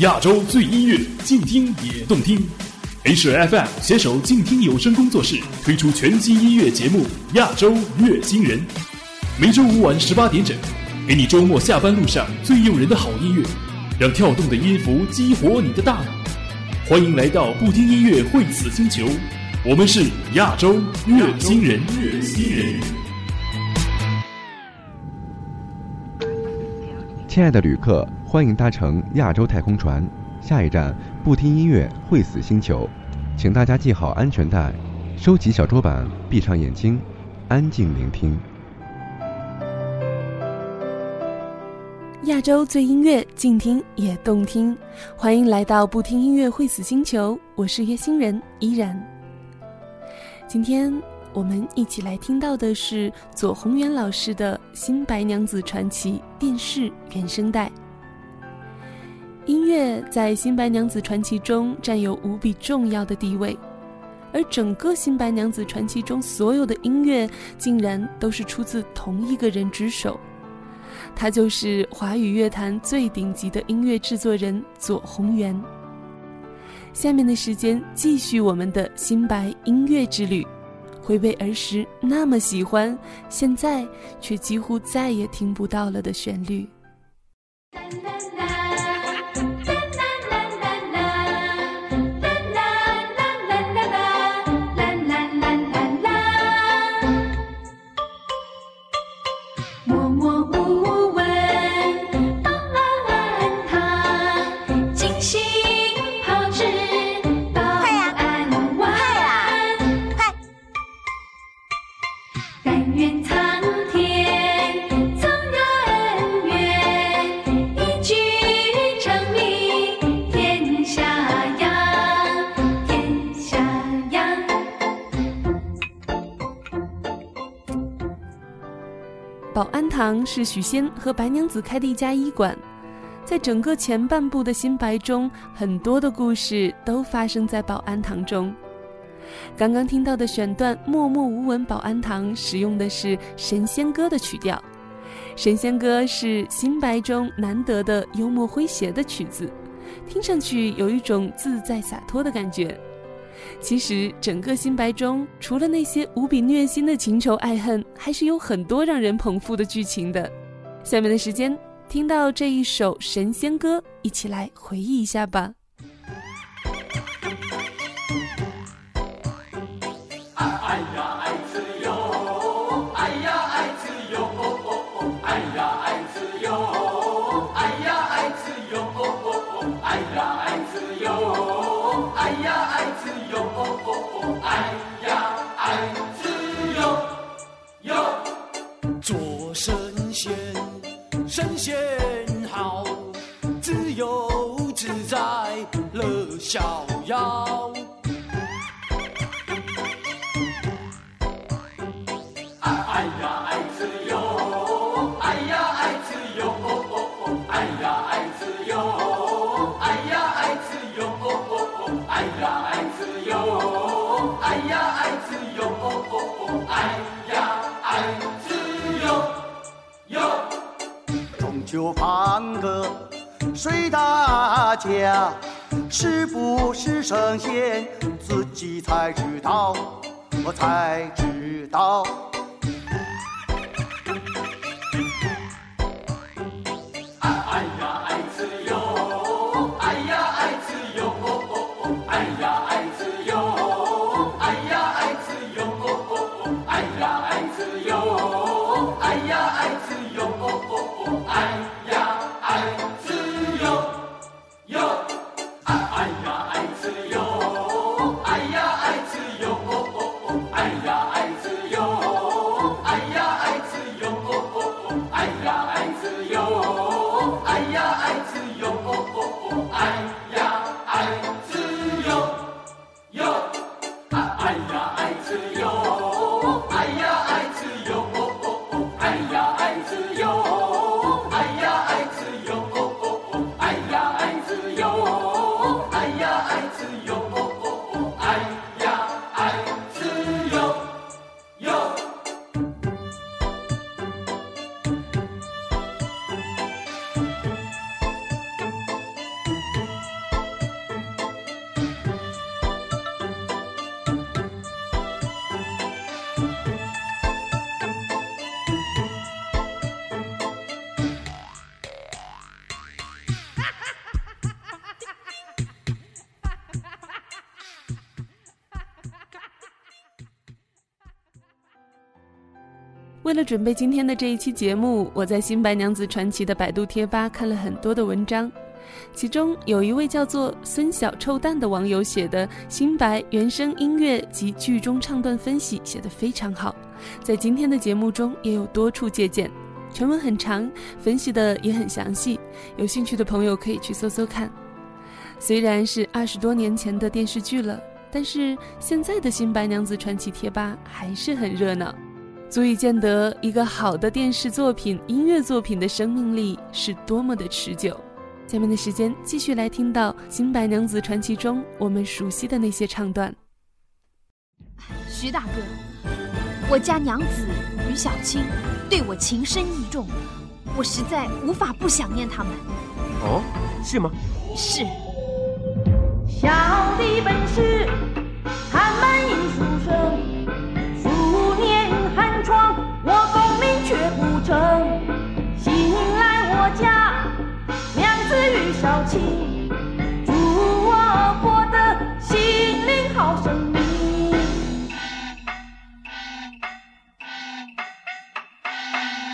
亚洲最音乐，静听也动听。H FM 携手静听有声工作室推出全新音乐节目《亚洲乐星人》，每周五晚十八点整，给你周末下班路上最诱人的好音乐，让跳动的音符激活你的大脑。欢迎来到不听音乐会死星球，我们是亚洲乐星人。乐星人，亲爱的旅客，欢迎搭乘亚洲太空船，下一站不听音乐会死星球，请大家系好安全带，收起小桌板，闭上眼睛，安静聆听。亚洲最音乐，静听也动听。欢迎来到不听音乐会死星球，我是月星人依然。今天我们一起来听到的是左宏元老师的《新白娘子传奇》电视原声带。音乐在《新白娘子传奇》中占有无比重要的地位，而整个《新白娘子传奇》中所有的音乐，竟然都是出自同一个人之手。他就是华语乐坛最顶级的音乐制作人左宏元。下面的时间继续我们的新白音乐之旅，回味儿时那么喜欢，现在却几乎再也听不到了的旋律。是许仙和白娘子开的一家医馆，在整个前半部的新白中，很多的故事都发生在保安堂中。刚刚听到的选段《默默无闻》，保安堂使用的是神仙歌的曲调。神仙歌是新白中难得的幽默诙谐的曲子，听上去有一种自在洒脱的感觉。其实，整个新白中，除了那些无比虐心的情仇爱恨，还是有很多让人捧腹的剧情的。下面的时间，听到这一首神仙歌，一起来回忆一下吧。哎呀，爱自由，哟，做神仙神仙好，自由自在乐逍遥。哎呀爱自由，哎呀爱自由，哎呀爱自由，哎呀爱自由，哎呀爱自由，哎呀爱自由，哦哦哦哎呀爱自由，哟。中秋放歌睡大觉，是不是神仙自己才知道，我才知道。为了准备今天的这一期节目，我在《新白娘子传奇》的百度贴吧看了很多的文章，其中有一位叫做孙小臭蛋的网友写的《新白原声音乐及剧中唱段分析》写得非常好，在今天的节目中也有多处借鉴。全文很长，分析的也很详细，有兴趣的朋友可以去搜搜看。虽然是二十多年前的电视剧了，但是现在的《新白娘子传奇》贴吧还是很热闹。足以见得一个好的电视作品、音乐作品的生命力是多么的持久。下面的时间继续来听到《新白娘子传奇》中我们熟悉的那些唱段。徐大哥，我家娘子与小青对我情深意重，我实在无法不想念他们。哦，是吗？是。小弟本是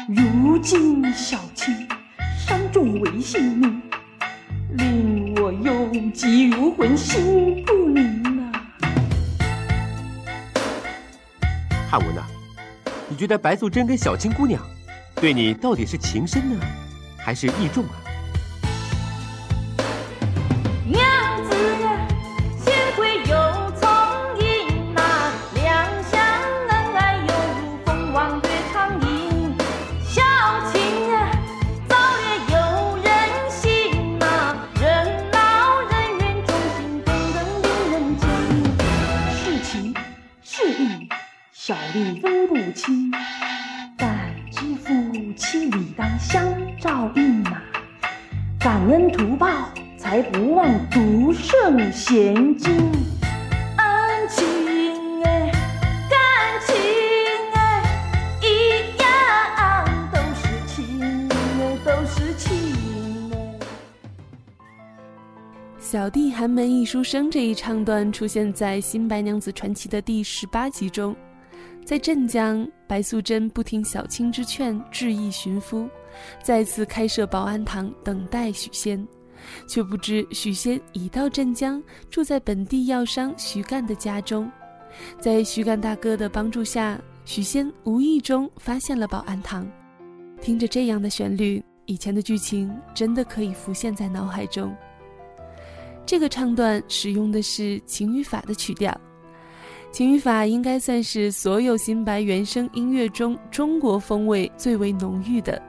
如今小青伤重为性命，令我忧急如魂，心不宁啊！汉文呐。你觉得白素贞跟小青姑娘，对你到底是情深呢，还是意重啊？寒门一书生这一唱段出现在《新白娘子传奇》的第十八集中，在镇江，白素贞不听小青之劝，致意寻夫。再次开设保安堂等待许仙，却不知许仙已到镇江，住在本地药商徐干的家中。在徐干大哥的帮助下，许仙无意中发现了保安堂。听着这样的旋律，以前的剧情真的可以浮现在脑海中。这个唱段使用的是情与法的曲调，情与法应该算是所有新白原声音乐中中国风味最为浓郁的。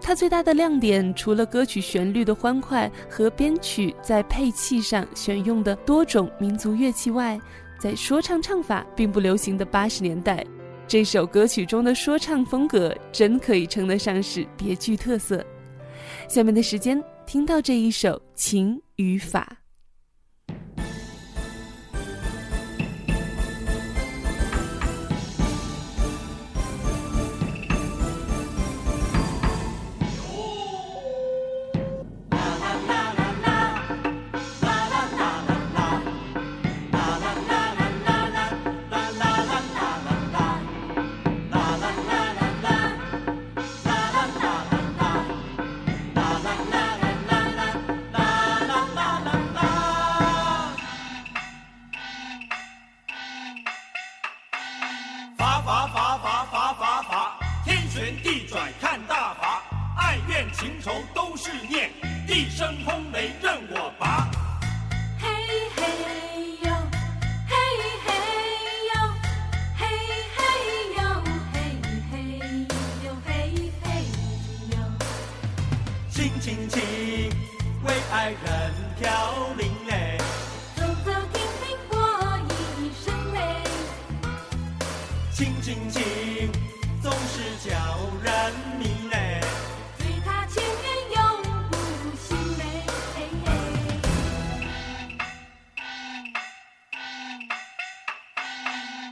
它最大的亮点，除了歌曲旋律的欢快和编曲在配器上选用的多种民族乐器外，在说唱唱法并不流行的八十年代，这首歌曲中的说唱风格真可以称得上是别具特色。下面的时间，听到这一首《情语法》。情情情，总是叫人迷嘞，醉他千年永不醒嘞。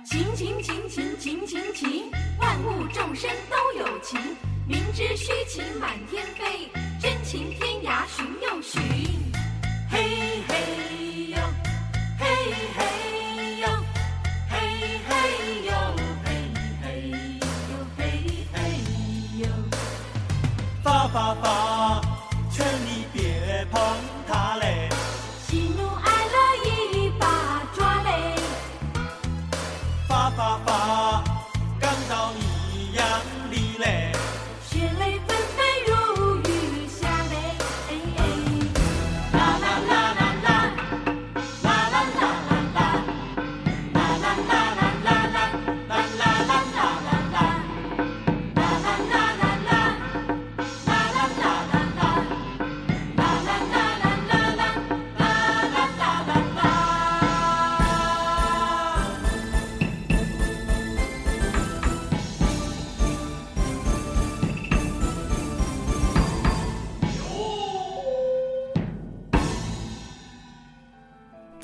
情情情情情情情，万物众生都有情，明知虚情满天。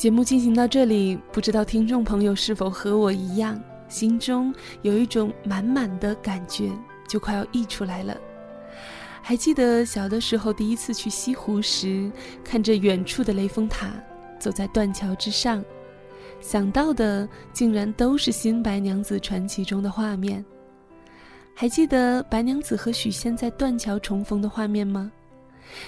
节目进行到这里，不知道听众朋友是否和我一样，心中有一种满满的感觉，就快要溢出来了。还记得小的时候第一次去西湖时，看着远处的雷峰塔，走在断桥之上，想到的竟然都是《新白娘子传奇》中的画面。还记得白娘子和许仙在断桥重逢的画面吗？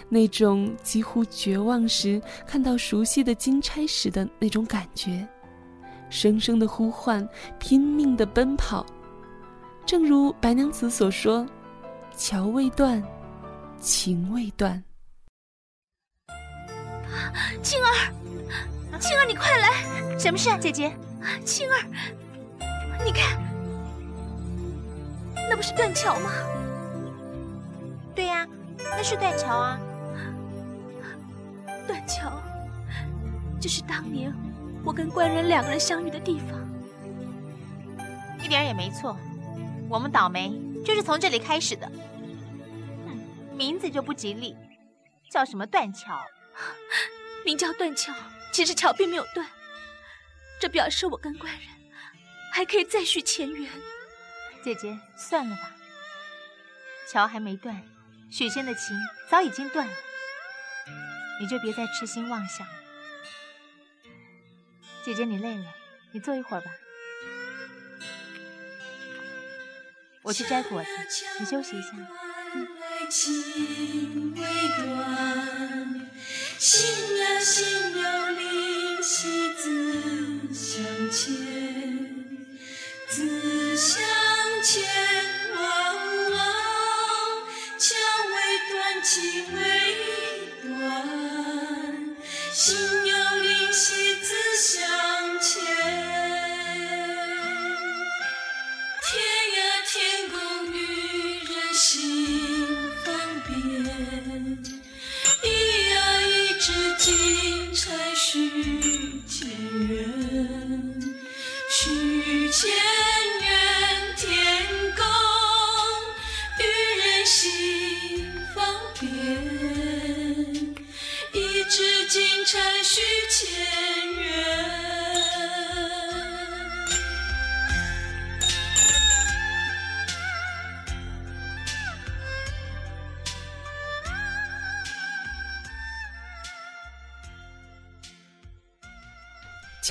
那种几乎绝望时看到熟悉的金钗时的那种感觉，声声的呼唤，拼命的奔跑。正如白娘子所说：“桥未断，情未断。青儿，青儿，你快来！什么事啊，姐姐？青儿，你看，那不是断桥吗？对呀、那是断桥啊。断桥，就是当年我跟官人两个人相遇的地方。一点也没错，我们倒霉就是从这里开始的。哼，名字就不吉利，叫什么断桥？名叫断桥，其实桥并没有断，这表示我跟官人还可以再续前缘。姐姐，算了吧。桥还没断，许仙的情早已经断了，你就别再痴心妄想了。姐姐，你累了，你坐一会儿吧。我去摘果子，你休息一下。情情未断，心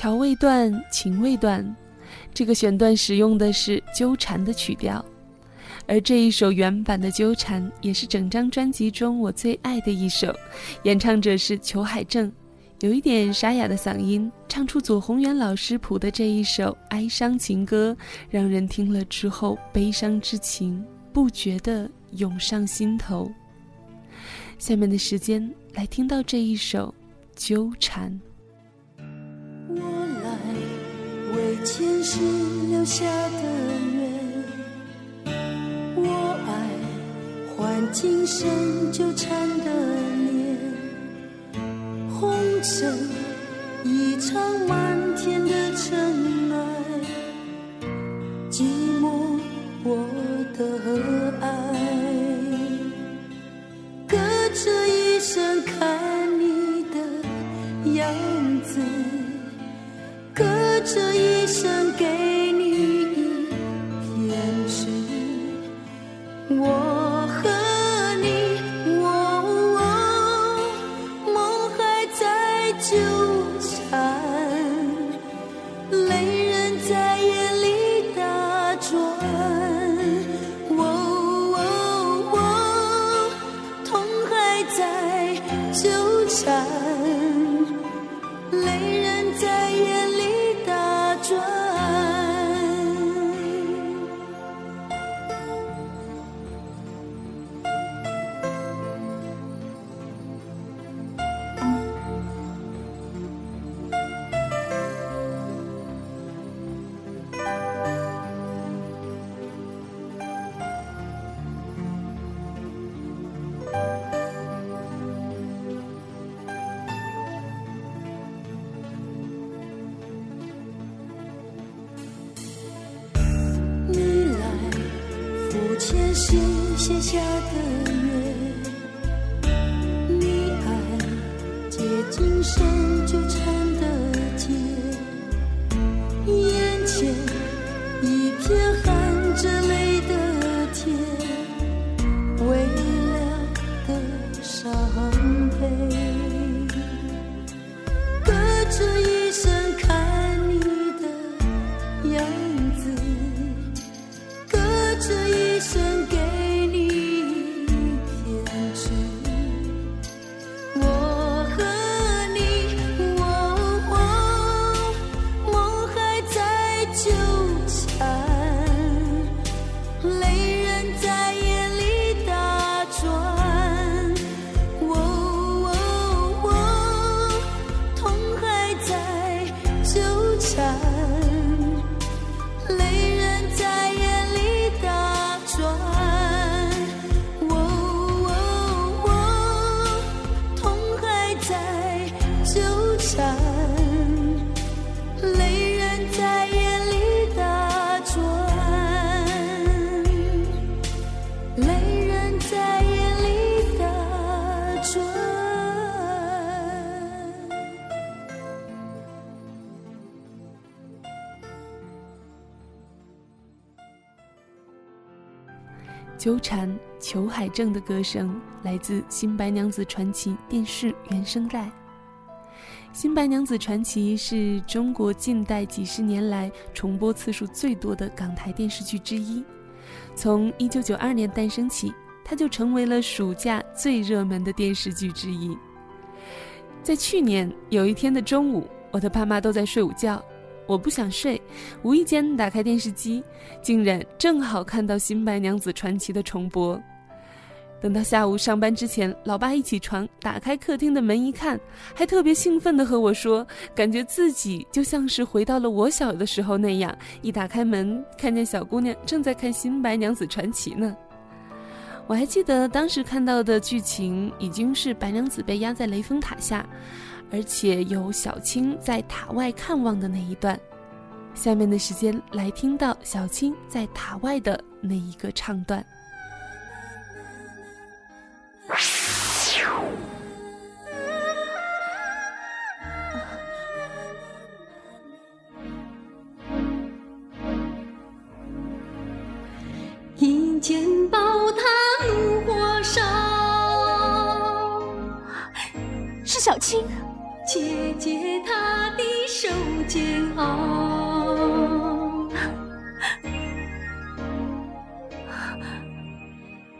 桥未断，情未断。这个选段使用的是纠缠的曲调，而这一首原版的纠缠也是整张专辑中我最爱的一首，演唱者是裘海正，有一点沙哑的嗓音，唱出左宏元老师谱的这一首哀伤情歌，让人听了之后悲伤之情不觉地涌上心头。下面的时间来听到这一首纠缠。前世留下的缘，我爱换今生纠缠的念。红尘一场漫天的尘埃，寂寞我的爱，隔着一生这一生给你一片痴，我和你，哦，梦还在纠不欠谁写下的愿你爱借今生就裘海正的歌声来自《新白娘子传奇》电视原声带。《新白娘子传奇》是中国近代几十年来重播次数最多的港台电视剧之一。从1992年诞生起，它就成为了暑假最热门的电视剧之一。在去年有一天的中午，我的爸妈都在睡午觉，我不想睡，无意间打开电视机，竟然正好看到《新白娘子传奇》的重播。等到下午上班之前，老爸一起床，打开客厅的门一看，还特别兴奋地和我说，感觉自己就像是回到了我小的时候那样。一打开门，看见小姑娘正在看《新白娘子传奇》呢。我还记得当时看到的剧情，已经是白娘子被压在雷峰塔下，而且有小青在塔外看望的那一段。下面的时间来听到小青在塔外的那一个唱段。一见宝塔怒火烧，是小青，姐姐她的手煎熬。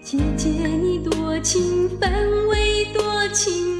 姐姐情分未多情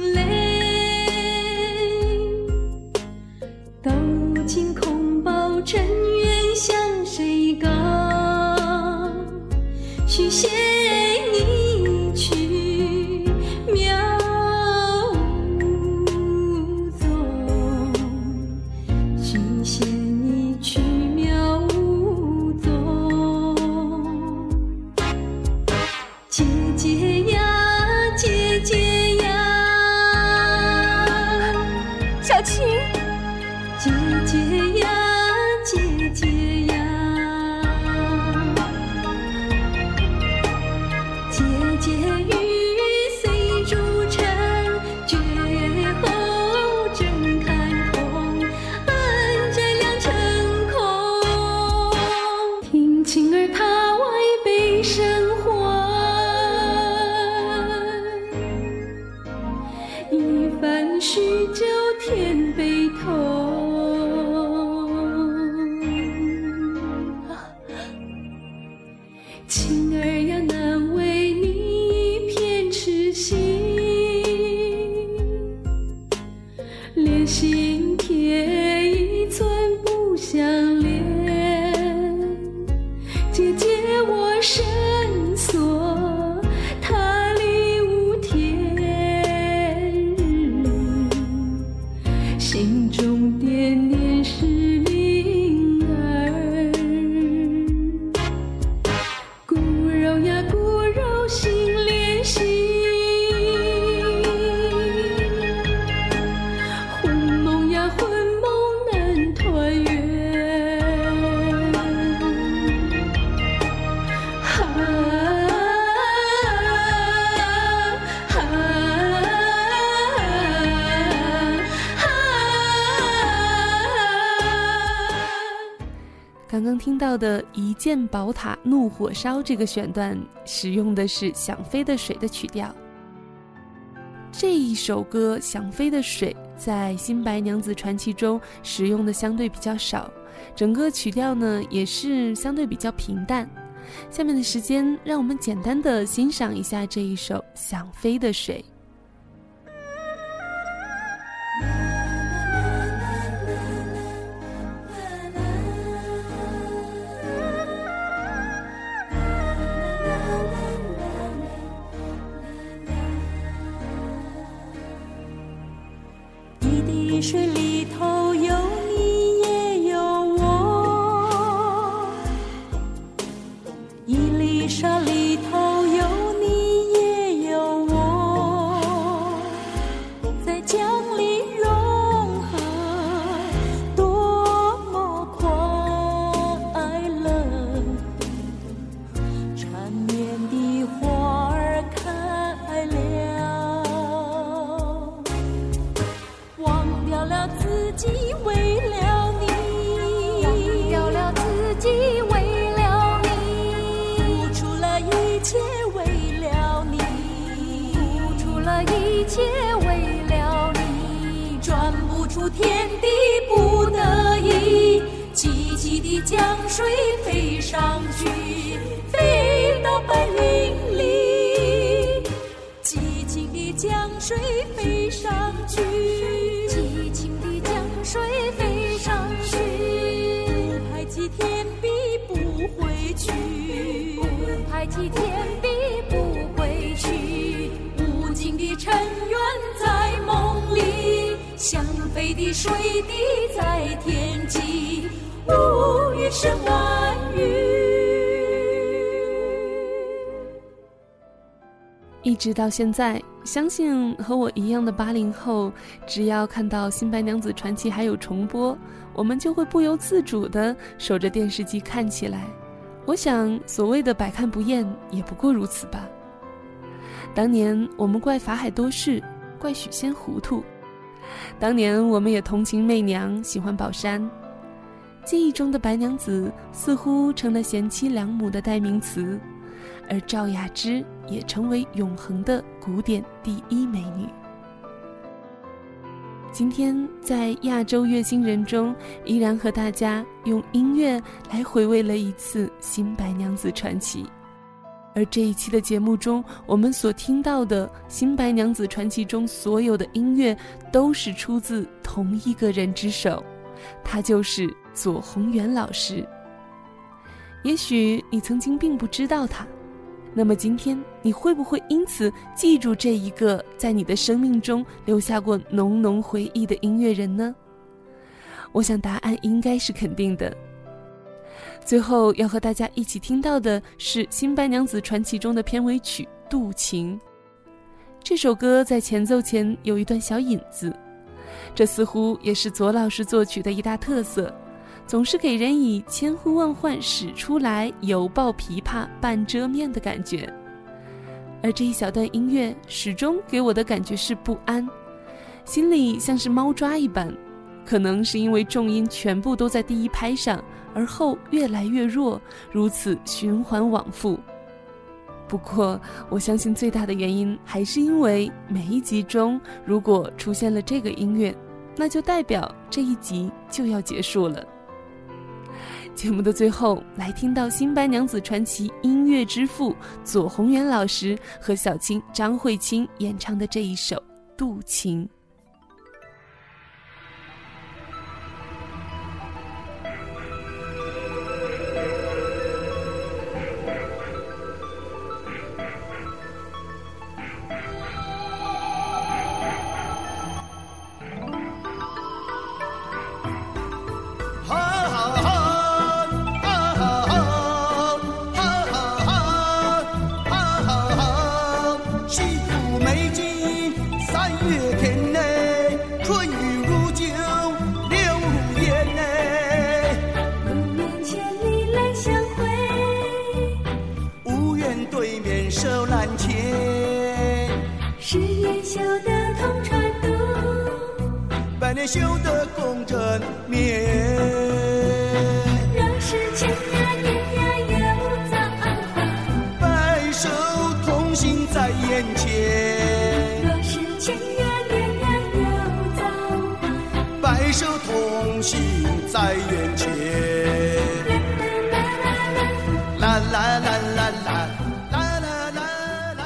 一剑宝塔怒火烧》这个选段，使用的是《想飞的水》的曲调。这一首歌《想飞的水》在《新白娘子传奇》中使用的相对比较少，整个曲调呢也是相对比较平淡。下面的时间，让我们简单的欣赏一下这一首《想飞的水》。己，为了你，忘掉了自己，为了你，付出了一切，为了你，付出了一切，为了你，转不出天地，不得已，急急的江水飞上去，飞到白云里，激情的江水飞飞的水滴在天际，无语声万语。一直到现在，相信和我一样的八零后，只要看到《新白娘子传奇》还有重播，我们就会不由自主的守着电视机看起来。我想，所谓的百看不厌，也不过如此吧。当年我们怪法海多事，怪许仙糊涂；当年我们也同情媚娘，喜欢宝山。记忆中的白娘子似乎成了贤妻良母的代名词。而赵雅芝也成为永恒的古典第一美女。今天在亚洲乐星人中，依然和大家用音乐来回味了一次《新白娘子传奇》。而这一期的节目中，我们所听到的《新白娘子传奇》中所有的音乐，都是出自同一个人之手，他就是左宏元老师。也许你曾经并不知道他。那么今天你会不会因此记住这一个在你的生命中留下过浓浓回忆的音乐人呢？我想答案应该是肯定的。最后要和大家一起听到的是《新白娘子传奇》中的片尾曲《渡情》。这首歌在前奏前有一段小引子，这似乎也是左老师作曲的一大特色。总是给人以千呼万唤始出来，犹抱琵琶半遮面的感觉。而这一小段音乐始终给我的感觉是不安，心里像是猫抓一般。可能是因为重音全部都在第一拍上，而后越来越弱，如此循环往复。不过，我相信最大的原因还是因为每一集中如果出现了这个音乐，那就代表这一集就要结束了。节目的最后，来听到《新白娘子传奇》音乐之父左宏元老师和小青张慧清演唱的这一首《渡情》。羞的共枕眠。呀，呀，白首同心在眼前。心在眼前。啦啦啦啦啦啦啦啦啦啦！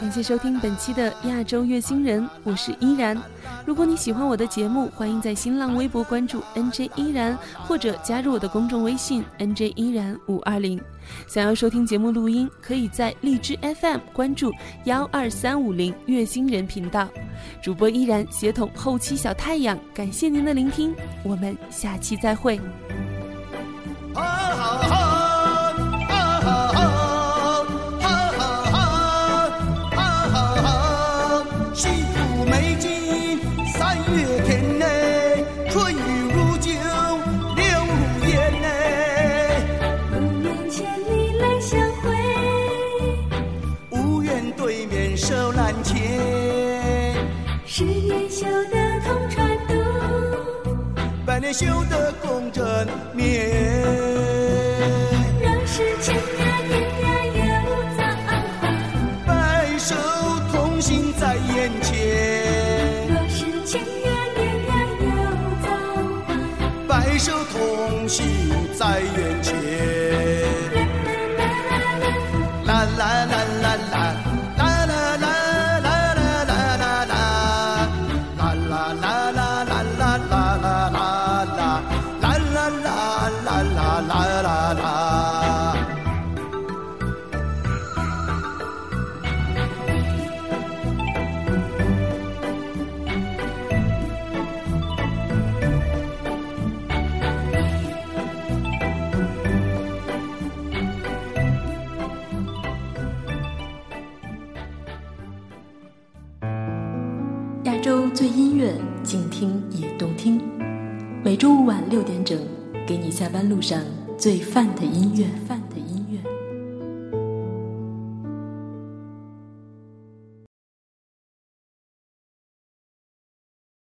感谢收听本期的亚洲月星人，我是依然。如果你喜欢我的节目，欢迎在新浪微博关注 NJ 依然，或者加入我的公众微信 NJ 依然五二零。想要收听节目录音，可以在荔枝 FM 关注幺二三五零月星人频道。主播依然协同后期小太阳，感谢您的聆听，我们下期再会。修得共枕眠。若是千呀年呀有造化，白首同心在眼前，若是千呀年呀有造化，白首同心在眼前。